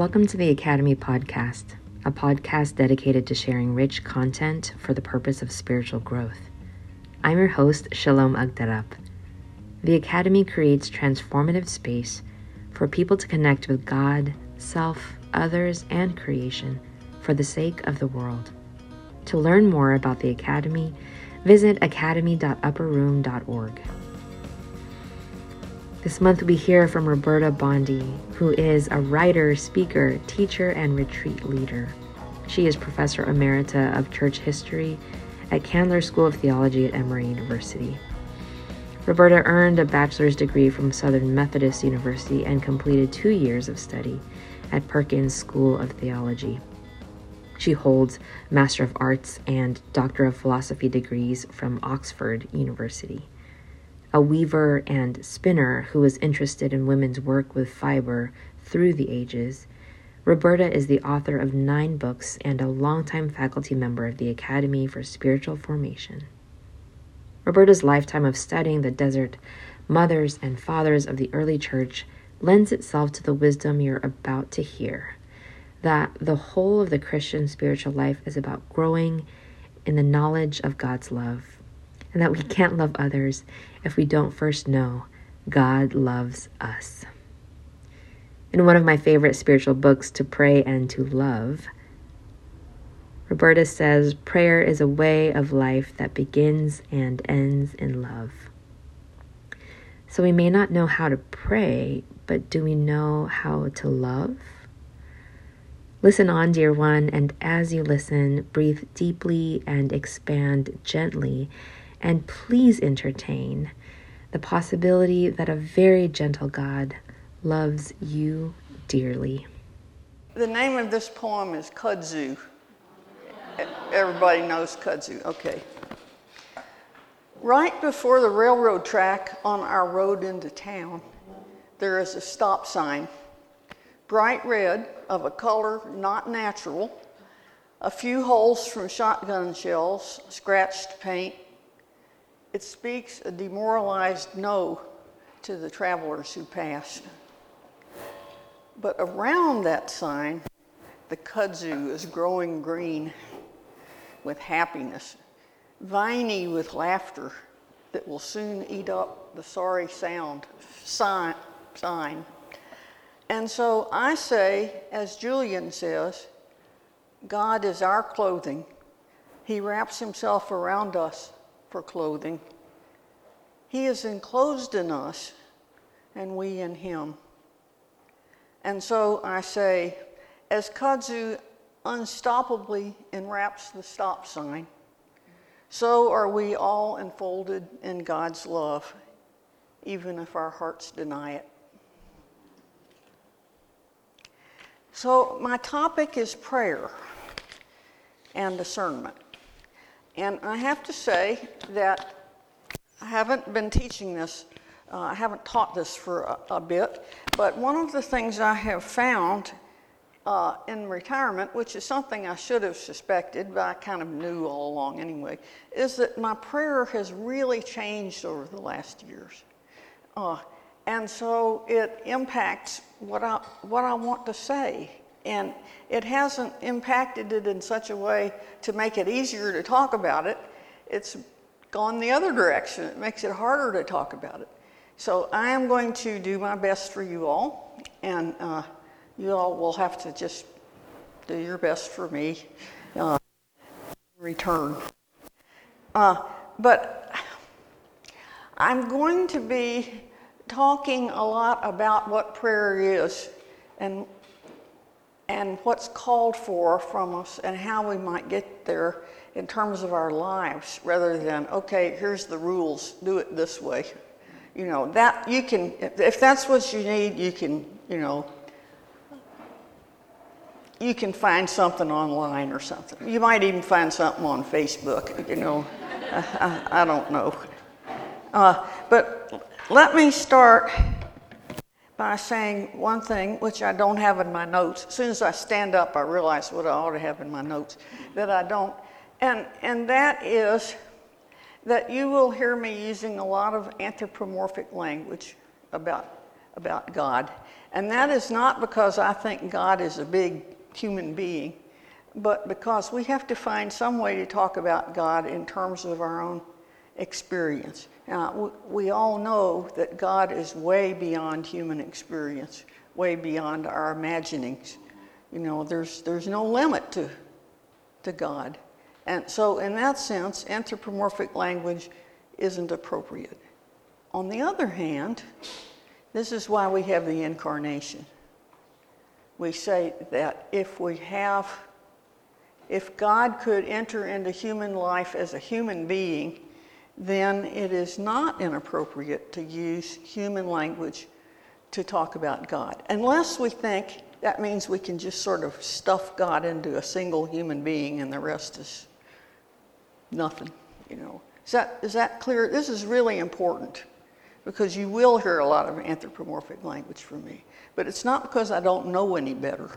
Welcome to the Academy Podcast, a podcast dedicated to sharing rich content for the purpose of spiritual growth. I'm your host, Shalom Agtarap. The Academy creates transformative space for people to connect with God, self, others, and creation for the sake of the world. To learn more about the Academy, visit academy.upperroom.org. This month we hear from Roberta Bondi, who is a writer, speaker, teacher, and retreat leader. She is Professor Emerita of Church History at Candler School of Theology at Emory University. Roberta earned a bachelor's degree from Southern Methodist University and completed two years of study at Perkins School of Theology. She holds Master of Arts and Doctor of Philosophy degrees from Oxford University a weaver and spinner who was interested in women's work with fiber through the ages, Roberta is the author of nine books and a longtime faculty member of the Academy for Spiritual Formation. Roberta's lifetime of studying the desert mothers and fathers of the early church lends itself to the wisdom you're about to hear that the whole of the Christian spiritual life is about growing in the knowledge of God's love and that we can't love others if we don't first know God loves us. In one of my favorite spiritual books, To Pray and to Love, Roberta says prayer is a way of life that begins and ends in love. So we may not know how to pray, but do we know how to love? Listen on, dear one, and as you listen, breathe deeply and expand gently and please entertain the possibility that a very gentle God loves you dearly. The name of this poem is Kudzu. Everybody knows Kudzu, okay. Right before the railroad track on our road into town, there is a stop sign, bright red, of a color not natural, a few holes from shotgun shells, scratched paint, it speaks a demoralized no to the travelers who pass. But around that sign, the kudzu is growing green with happiness, viney with laughter that will soon eat up the sorry sound sign. sign. And so I say, as Julian says, God is our clothing. He wraps himself around us for clothing. He is enclosed in us, and we in him. And so I say, as kudzu unstoppably enwraps the stop sign, so are we all enfolded in God's love, even if our hearts deny it. So, my topic is prayer and discernment. And I have to say that I haven't been teaching this, uh, I haven't taught this for a, a, bit, but one of the things I have found uh, in retirement, which is something I should have suspected, but I kind of knew all along anyway, is that my prayer has really changed over the last years. Uh, and so it impacts what I, what I want to say and it hasn't impacted it in such a way to make it easier to talk about it. It's gone the other direction. It makes it harder to talk about it. So I am going to do my best for you all, and uh, you all will have to just do your best for me uh, in return. Uh, but I'm going to be talking a lot about what prayer is and and what's called for from us and how we might get there in terms of our lives rather than okay here's the rules do it this way. You know that you can if that's what you need you can you know you can find something online or something. You might even find something on facebook you know. I, I, don't know. Uh, but let me start by saying one thing, which I don't have in my notes. As soon as I stand up, I realize what I ought to have in my notes that I don't. And, and that is that you will hear me using a lot of anthropomorphic language about, about God. And that is not because I think God is a big human being, but because we have to find some way to talk about God in terms of our own experience. Now, we all know that God is way beyond human experience, way beyond our imaginings. You know, there's, there's no limit to, to God. And so, in that sense, anthropomorphic language isn't appropriate. On the other hand, this is why we have the incarnation. We say that if we have, if God could enter into human life as a human being, then it is not inappropriate to use human language to talk about God. Unless we think that means we can just sort of stuff God into a single human being and the rest is nothing, you know. Is that, is that clear? This is really important because you will hear a lot of anthropomorphic language from me. But it's not because I don't know any better.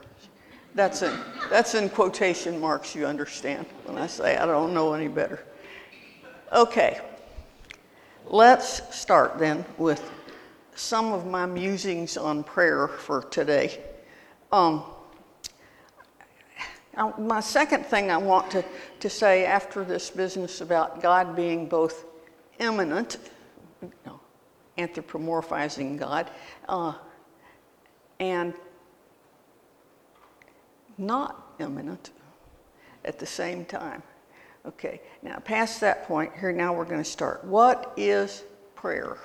That's in, that's in quotation marks, you understand, when I say I don't know any better. Okay, let's start then with some of my musings on prayer for today. Um, my second thing I want to, to say after this business about God being both immanent, you know, anthropomorphizing God, uh, and not immanent at the same time. Okay, now past that point, here now we're going to start. What is prayer?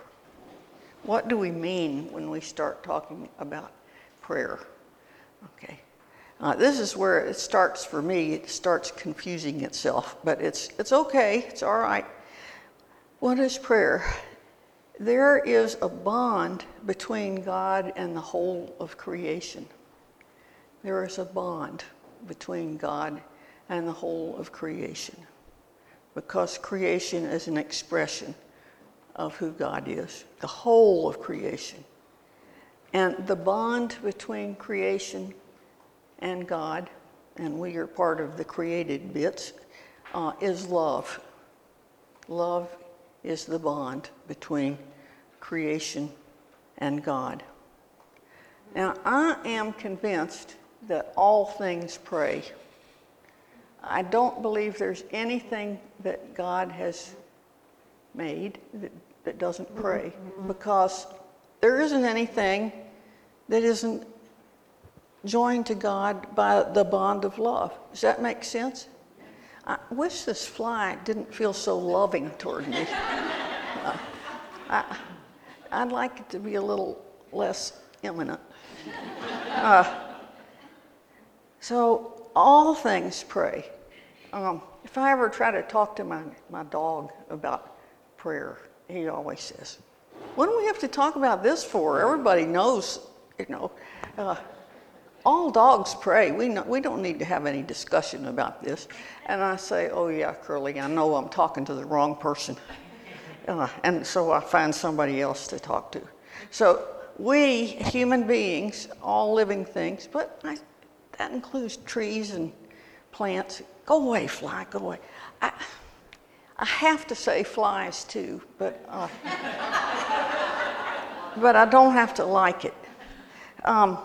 What do we mean when we start talking about prayer? Okay. Uh, this is where it starts for me. It starts confusing itself, but it's, it's okay. It's all right. What is prayer? There is a bond between God and the whole of creation. There is a bond between God and the whole of creation because creation is an expression of who God is, the whole of creation. And the bond between creation and God, and we are part of the created bits, uh, is love. Love is the bond between creation and God. Now, I am convinced that all things pray. I don't believe there's anything that God has made that, that doesn't pray because there isn't anything that isn't joined to God by the bond of love. Does that make sense? I wish this fly didn't feel so loving toward me. Uh, I, I'd like it to be a little less immanent. Uh, so, all things pray. Um, if I ever try to talk to my, my dog about prayer, he always says, What do we have to talk about this for? Everybody knows, you know. Uh, all dogs pray. We, know, we don't need to have any discussion about this. And I say, Oh, yeah, Curly, I know I'm talking to the wrong person. Uh, and so I find somebody else to talk to. So we, human beings, all living things, but I, that includes trees and plants. Go away, fly, go away. I, I have to say flies too, but, uh, but I don't have to like it. Um,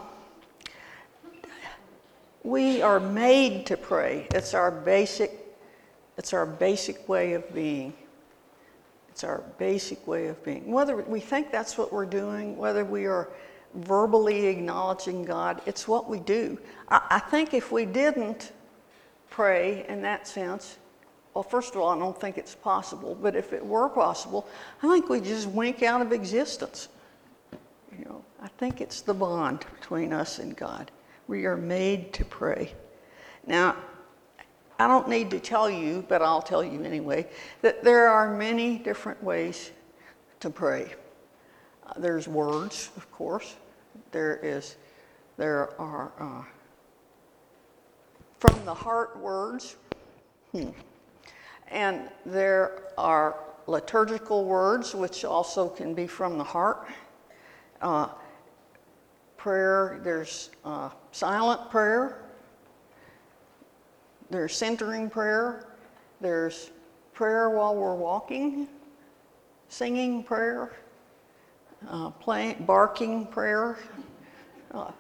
we are made to pray. It's our basic, it's our basic way of being. It's our basic way of being. Whether we think that's what we're doing, whether we are verbally acknowledging God, it's what we do. I, I think if we didn't pray in that sense, well, first of all, I don't think it's possible, but if it were possible, I think we just wink out of existence. You know, I think it's the bond between us and God. We are made to pray. Now, I don't need to tell you, but I'll tell you anyway, that there are many different ways to pray. There's words, of course. There is, there are uh, from the heart words, hmm. and there are liturgical words, which also can be from the heart. Uh, prayer, there's uh, silent prayer, there's centering prayer, there's prayer while we're walking, singing prayer. Uh, barking prayer. Uh,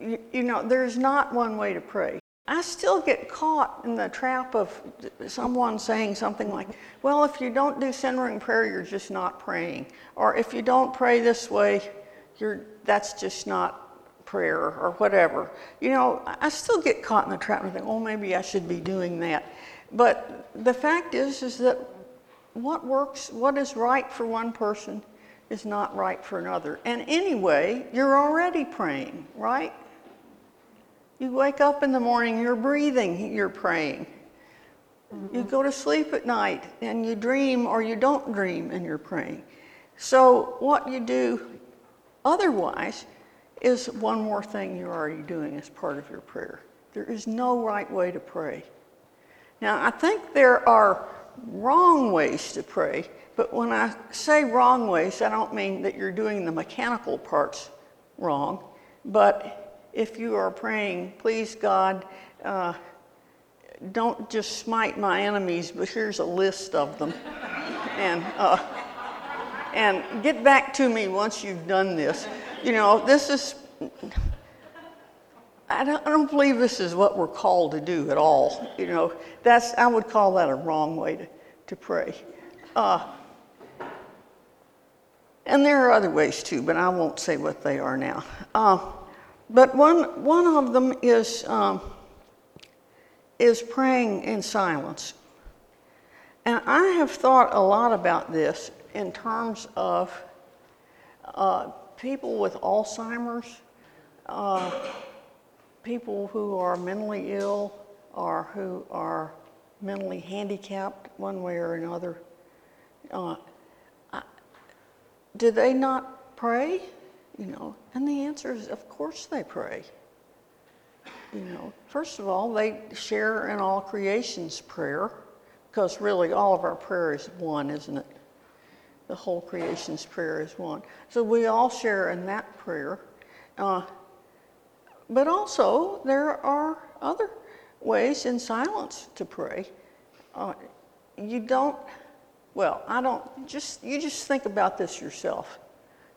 you, you know, there's not one way to pray. I still get caught in the trap of someone saying something like, well, if you don't do centering prayer, you're just not praying. Or if you don't pray this way, you're, that's just not prayer or whatever. You know, I still get caught in the trap and think, oh, maybe I should be doing that. But the fact is, is that what works, what is right for one person is not right for another. And anyway, you're already praying, right? You wake up in the morning, you're breathing, you're praying. You mm-hmm. go to sleep at night and you dream or you don't dream and you're praying. So, what you do otherwise is one more thing you're already doing as part of your prayer. There is no right way to pray. Now, I think there are wrong ways to pray, but when I say wrong ways, I don't mean that you're doing the mechanical parts wrong, but if you are praying, please God, uh, don't just smite my enemies, but here's a list of them. and, uh, and get back to me once you've done this. You know, this is, I don't, I don't believe this is what we're called to do at all. You know, that's, I would call that a wrong way to, to pray. Uh, and there are other ways too, but I won't say what they are now. Uh, but one, one of them is, um, is praying in silence. And I have thought a lot about this in terms of uh, people with Alzheimer's, uh, people who are mentally ill or who are mentally handicapped one way or another. Uh, do they not pray? You know, and the answer is, of course they pray. You know, first of all, they share in all creation's prayer, because really all of our prayer is one, isn't it? The whole creation's prayer is one. So we all share in that prayer. Uh, but also, there are other ways in silence to pray. Uh, you don't, well, I don't, just, you just think about this yourself.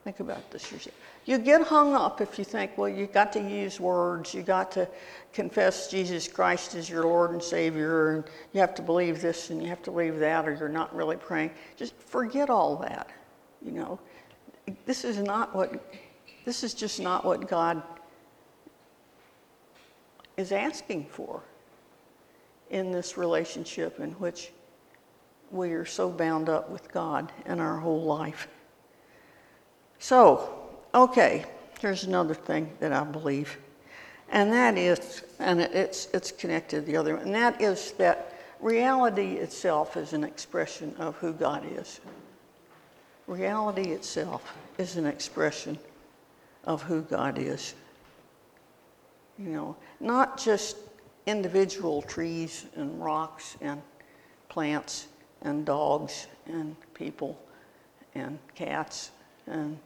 Think about this yourself. You get hung up if you think, well, you got to use words, you got to confess Jesus Christ as your Lord and Savior, and you have to believe this and you have to believe that, or you're not really praying. Just forget all that. You know, this is not what, this is just not what God is asking for in this relationship in which we are so bound up with God in our whole life. So, okay, here's another thing that I believe, and that is, and it's, it's connected to the other, and that is that reality itself is an expression of who God is. Reality itself is an expression of who God is. You know, not just individual trees and rocks and plants and dogs and people and cats and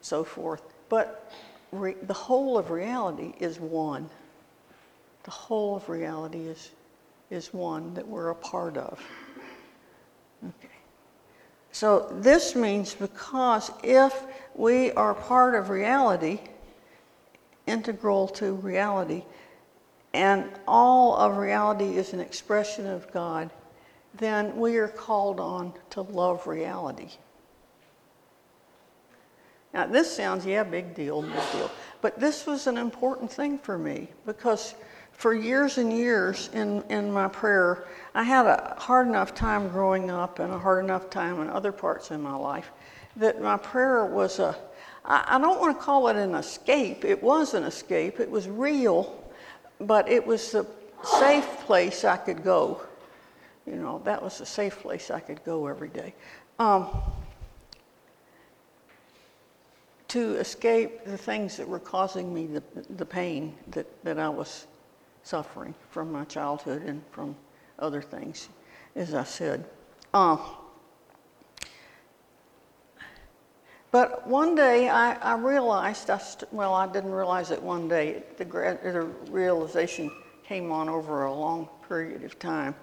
so forth. But re- the whole of reality is one. The whole of reality is, is one that we're a part of. Okay. So this means because if we are part of reality, integral to reality, and all of reality is an expression of God, then we are called on to love reality. Now, this sounds, yeah, big deal, big deal. But this was an important thing for me because for years and years in, in my prayer, I had a hard enough time growing up and a hard enough time in other parts in my life that my prayer was a, I, I don't want to call it an escape. It was an escape, it was real, but it was the safe place I could go. You know, that was a safe place I could go every day. Um, to escape the things that were causing me the, the pain that, that I was suffering from my childhood and from other things, as I said. Uh, but one day I, I realized, I st- well, I didn't realize it one day. The, the realization came on over a long period of time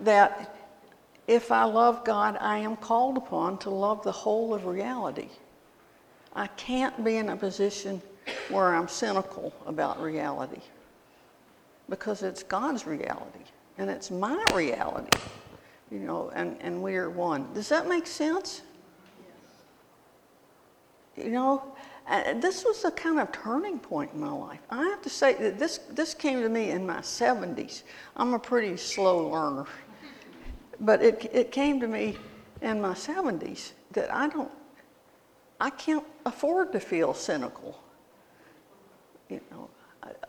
that if I love God, I am called upon to love the whole of reality. I can't be in a position where I'm cynical about reality because it's God's reality and it's my reality, you know, and, and we are one. Does that make sense? You know, uh, this was a kind of turning point in my life. I have to say that this, this came to me in my 70s. I'm a pretty slow learner. But it, it came to me in my 70s that I don't, I can't afford to feel cynical. You know,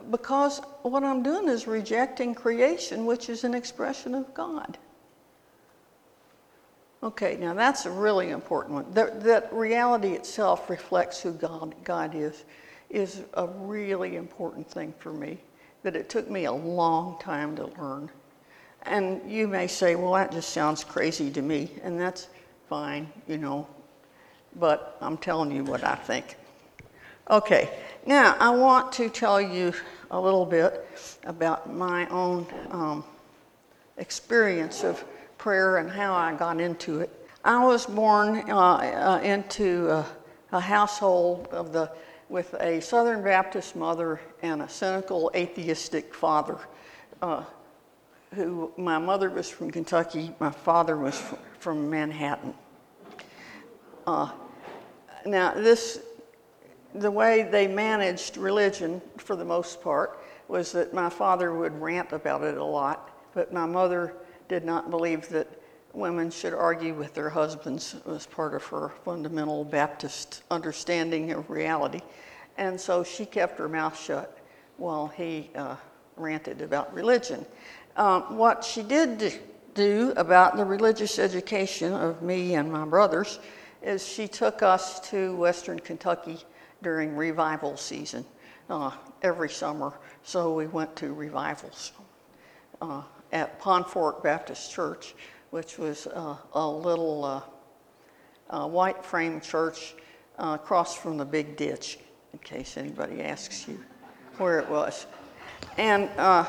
because what I'm doing is rejecting creation, which is an expression of God. Okay, now that's a really important one. That, that reality itself reflects who God, God is, is a really important thing for me, that it took me a long time to learn. And you may say, well, that just sounds crazy to me, and that's fine, you know, but I'm telling you what I think. Okay, now I want to tell you a little bit about my own um, experience of prayer and how I got into it. I was born uh, uh, into a, a household of the with a Southern Baptist mother and a cynical atheistic father. Uh, who my mother was from Kentucky, my father was from Manhattan. Uh, now this the way they managed religion for the most part was that my father would rant about it a lot, but my mother did not believe that women should argue with their husbands it was part of her fundamental Baptist understanding of reality. And so she kept her mouth shut while he uh, ranted about religion. Um, what she did do about the religious education of me and my brothers is she took us to Western Kentucky during revival season uh, every summer. So we went to revivals uh, at Pond Fork Baptist Church, which was uh, a little uh, white frame church uh, across from the big ditch, in case anybody asks you where it was. And uh,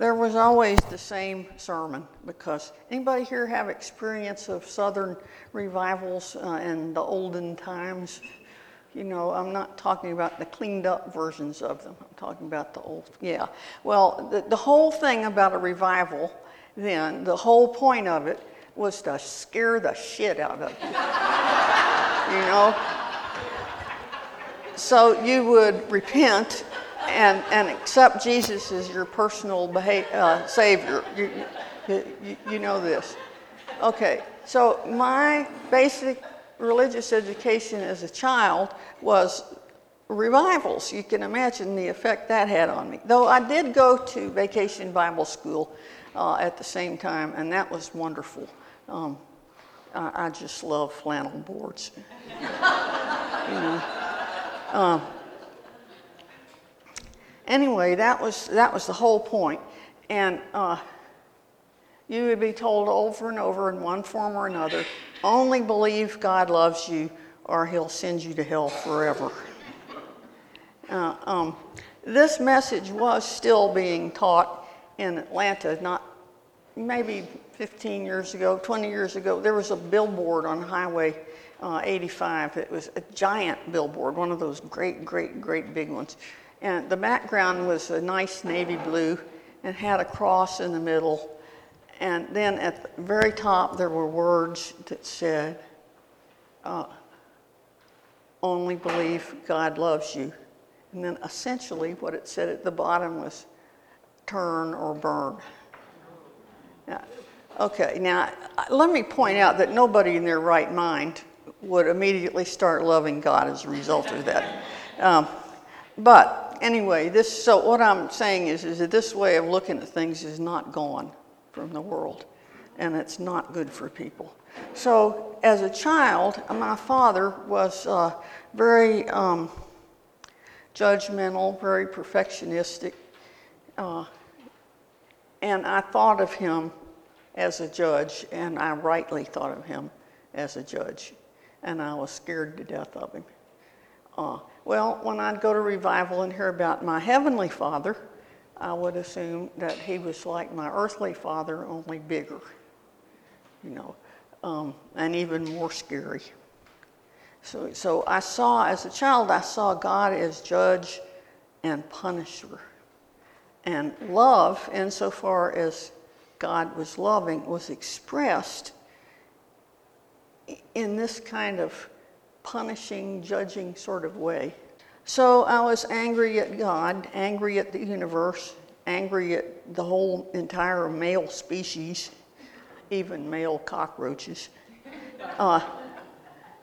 there was always the same sermon because anybody here have experience of Southern revivals uh, in the olden times? You know, I'm not talking about the cleaned up versions of them. I'm talking about the old, yeah. Well, the, the whole thing about a revival then, the whole point of it was to scare the shit out of you. you know? So you would repent and, and accept Jesus as your personal beha- uh, Savior. You, you, you, know this. Okay, so my basic religious education as a child was revivals. You can imagine the effect that had on me. Though I did go to vacation Bible school uh, at the same time, and that was wonderful. Um, I, I just love flannel boards. you know. Um, anyway, that was that was the whole point, and. Uh, you would be told over and over in one form or another only believe God loves you or he'll send you to hell forever. Uh, um, this message was still being taught in Atlanta, not maybe 15 years ago, 20 years ago. There was a billboard on Highway uh, 85. It was a giant billboard, one of those great, great, great big ones. And the background was a nice navy blue and had a cross in the middle. And then at the very top, there were words that said, uh, only believe God loves you. And then essentially, what it said at the bottom was, turn or burn. Now, okay, now let me point out that nobody in their right mind would immediately start loving God as a result of that. Um, but anyway, this, so what I'm saying is, is that this way of looking at things is not gone from the world, and it's not good for people. So, as a child, my father was uh, very um, judgmental, very perfectionistic, uh, and I thought of him as a judge, and I rightly thought of him as a judge, and I was scared to death of him. Uh, well, when I'd go to revival and hear about my heavenly father, I would assume that he was like my earthly father, only bigger, you know, um, and even more scary. So, so I saw, as a child, I saw God as judge and punisher. And love, insofar as God was loving, was expressed in this kind of punishing, judging sort of way. So I was angry at God, angry at the universe, angry at the whole entire male species, even male cockroaches. Uh,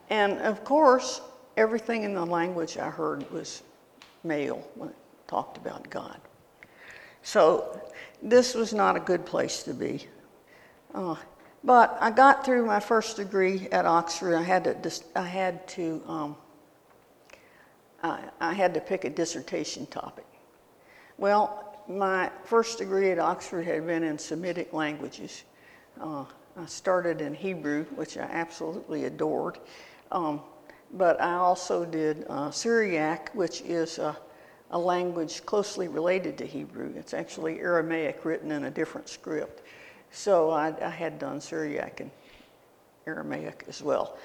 and of course, everything in the language I heard was male when it talked about God. So this was not a good place to be. Uh, but I got through my first degree at Oxford. I had to, I had to, um, I, I had to pick a dissertation topic. Well, my first degree at Oxford had been in Semitic languages. Uh, I started in Hebrew, which I absolutely adored. Um, but I also did uh, Syriac, which is a, a, language closely related to Hebrew. It's actually Aramaic written in a different script. So I, I had done Syriac and Aramaic as well.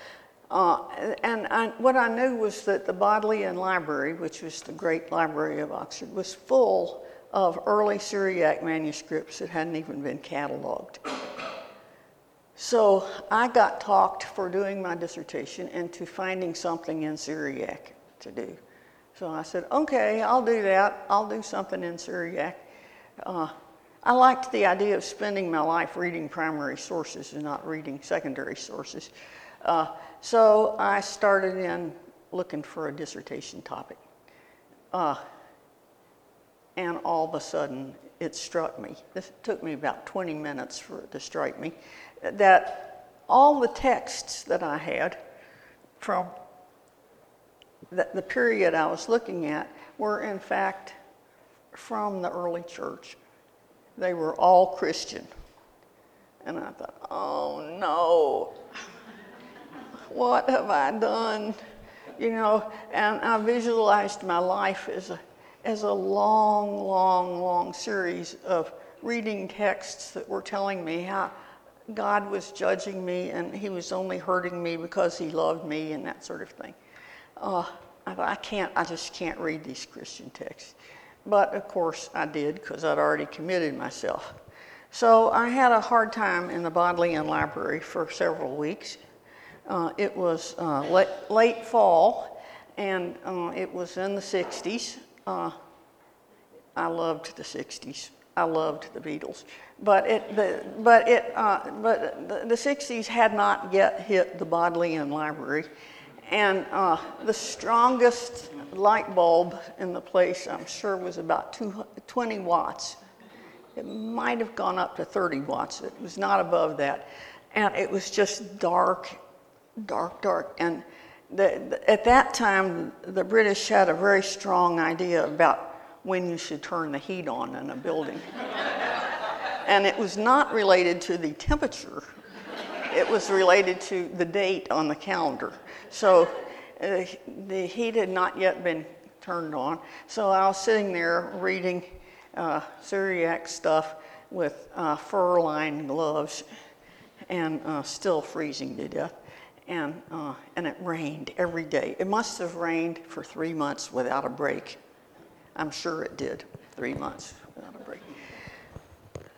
Uh, and I, what I knew was that the Bodleian Library, which was the great library of Oxford, was full of early Syriac manuscripts that hadn't even been cataloged. So I got talked for doing my dissertation into finding something in Syriac to do. So I said, okay, I'll do that. I'll do something in Syriac. Uh, I liked the idea of spending my life reading primary sources and not reading secondary sources. Uh, so I started in looking for a dissertation topic. Uh, and all of a sudden, it struck me. This took me about 20 minutes for it to strike me that all the texts that I had from the, the period I was looking at were, in fact, from the early church. They were all Christian. And I thought, oh no, what have I done? You know, and I visualized my life as a, as a long, long, long series of reading texts that were telling me how God was judging me and he was only hurting me because he loved me and that sort of thing. Uh, I I can't, I just can't read these Christian texts. But of course I did because I'd already committed myself. So I had a hard time in the Bodleian Library for several weeks. Uh, it was uh, late, late, fall and uh, it was in the 60s. Uh, I loved the 60s. I loved the Beatles. But it, the, but it, uh, but the, the, 60s had not yet hit the Bodleian Library. And uh, the strongest light bulb in the place, I'm sure, was about two, 20 watts. It might have gone up to 30 watts. It was not above that. And it was just dark, dark, dark. And the, the, at that time, the British had a very strong idea about when you should turn the heat on in a building. and it was not related to the temperature, it was related to the date on the calendar. So uh, the heat had not yet been turned on. So I was sitting there reading uh, Syriac stuff with uh, fur lined gloves and uh, still freezing to death. And, uh, and it rained every day. It must have rained for three months without a break. I'm sure it did, three months without a break.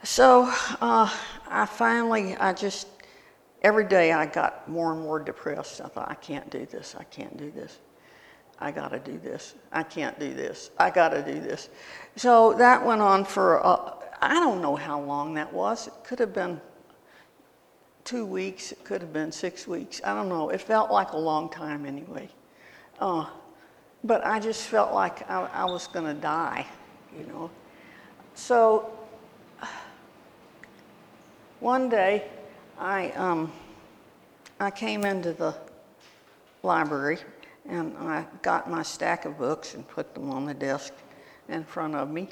So uh, I finally, I just, every day I got more and more depressed. I thought, I can't do this, I can't do this. I got to do this. I can't do this. I got to do this. So that went on for, uh, I don't know how long that was. It could have been two weeks, it could have been six weeks. I don't know. It felt like a long time anyway. Uh, but I just felt like I, I was going to die, you know. So one day I, um, I came into the library and I got my stack of books and put them on the desk in front of me.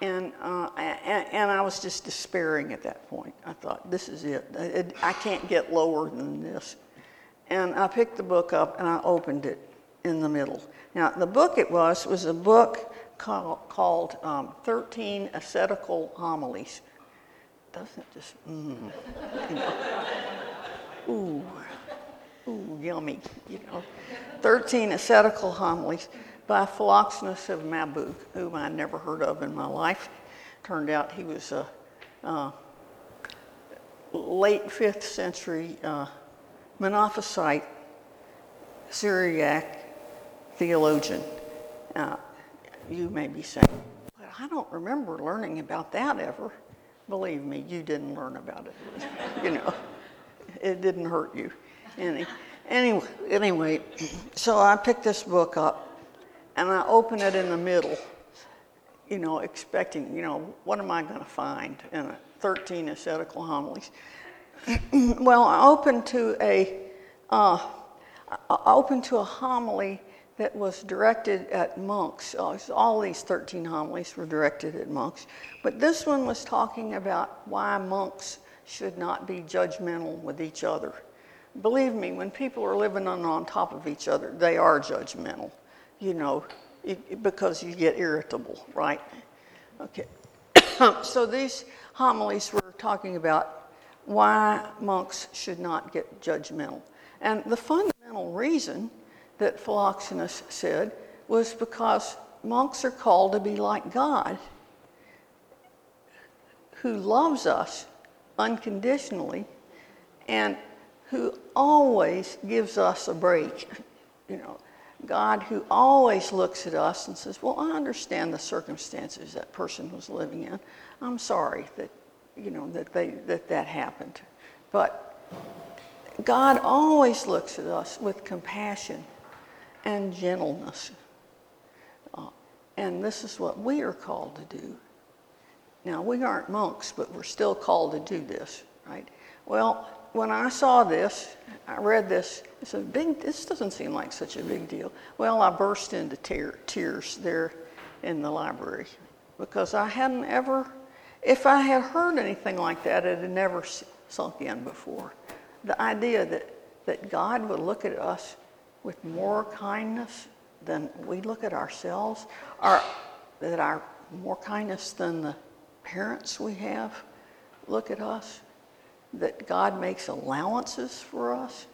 And, uh, and, and, I was just despairing at that point. I thought, this is it. I can't get lower than this. And I picked the book up and I opened it in the middle. Now, the book it was was a book called, called um, 13 Ascetical Homilies. Doesn't just, mm, you know. Ooh, ooh, yummy, you know. 13 ascetical homilies by Philoxenus of Mabug, whom I never heard of in my life. Turned out he was a, a late 5th century uh, Monophysite Syriac theologian. Uh, you may be saying, but I don't remember learning about that ever. Believe me, you didn't learn about it. you know, it didn't hurt you any. Anyway, anyway, so I picked this book up and I open it in the middle, you know, expecting, you know, what am I going to find in a 13 ascetical homilies? well, I opened to a, uh, I opened to a homily that was directed at monks. Uh, all these 13 homilies were directed at monks, but this one was talking about why monks should not be judgmental with each other. Believe me, when people are living on, on top of each other, they are judgmental, you know, because you get irritable, right? Okay. so these homilies were talking about why monks should not get judgmental. And the fundamental reason that Philoxenus said was because monks are called to be like God, who loves us unconditionally and who always gives us a break. You know, God who always looks at us and says, Well, I understand the circumstances that person was living in. I'm sorry that, you know, that, they, that that happened. But God always looks at us with compassion and gentleness. Uh, and this is what we are called to do. Now, we aren't monks, but we're still called to do this, right? Well, when I saw this, I read this, I said, big, this doesn't seem like such a big deal. Well, I burst into tear, tears there in the library because I hadn't ever, if I had heard anything like that, it had never sunk in before. The idea that, that God would look at us with more kindness than we look at ourselves, or that our more kindness than the parents we have look at us, that God makes allowances for us.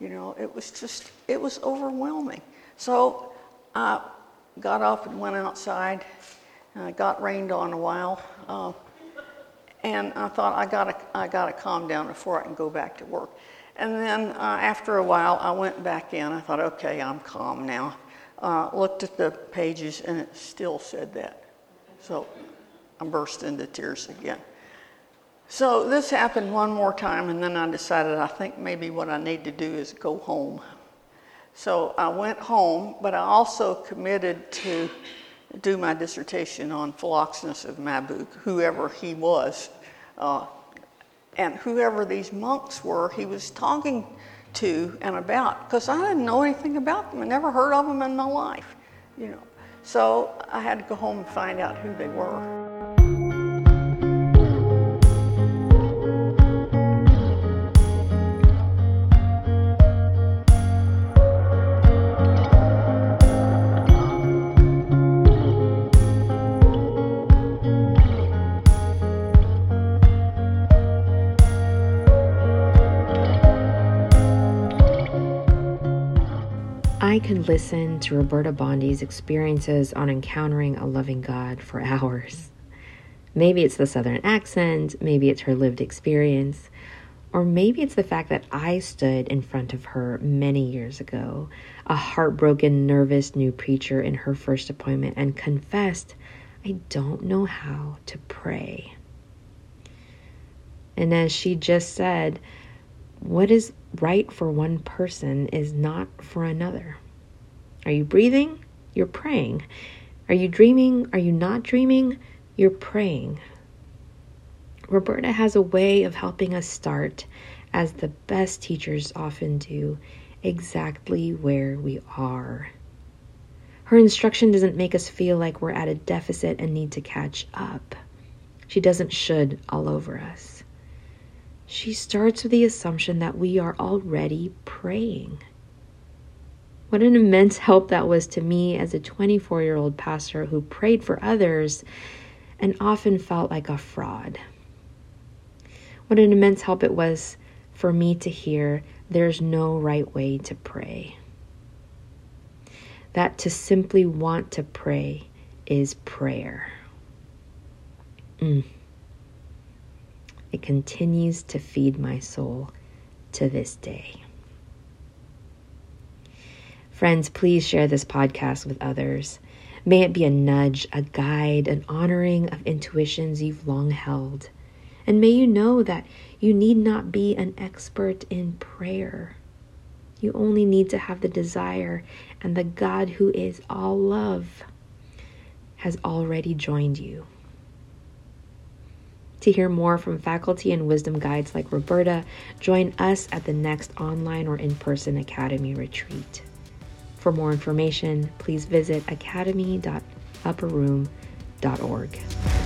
You know, it was just, it was overwhelming. So I got up and went outside. And I got rained on a while. Uh, and I thought, I gotta, I gotta calm down before I can go back to work. And then uh, after a while, I went back in. I thought, okay, I'm calm now. Uh, looked at the pages, and it still said that. So I burst into tears again. So this happened one more time, and then I decided I think maybe what I need to do is go home. So I went home, but I also committed to do my dissertation on Philoxenus of Mabug, whoever he was. Uh, and whoever these monks were, he was talking to and about, because I didn't know anything about them. I never heard of them in my life, you know. So I had to go home and find out who they were. Listen to Roberta Bondi's experiences on encountering a loving God for hours. Maybe it's the Southern accent, maybe it's her lived experience, or maybe it's the fact that I stood in front of her many years ago, a heartbroken, nervous new preacher in her first appointment, and confessed, I don't know how to pray. And as she just said, what is right for one person is not for another. Are you breathing? You're praying. Are you dreaming? Are you not dreaming? You're praying. Roberta has a way of helping us start, as the best teachers often do, exactly where we are. Her instruction doesn't make us feel like we're at a deficit and need to catch up. She doesn't should all over us. She starts with the assumption that we are already praying. What an immense help that was to me as a 24 year old pastor who prayed for others and often felt like a fraud. What an immense help it was for me to hear there's no right way to pray. That to simply want to pray is prayer. Mm. It continues to feed my soul to this day. Friends, please share this podcast with others. May it be a nudge, a guide, an honoring of intuitions you've long held. And may you know that you need not be an expert in prayer. You only need to have the desire, and the God who is all love has already joined you. To hear more from faculty and wisdom guides like Roberta, join us at the next online or in person Academy retreat. For more information, please visit academy.upperroom.org.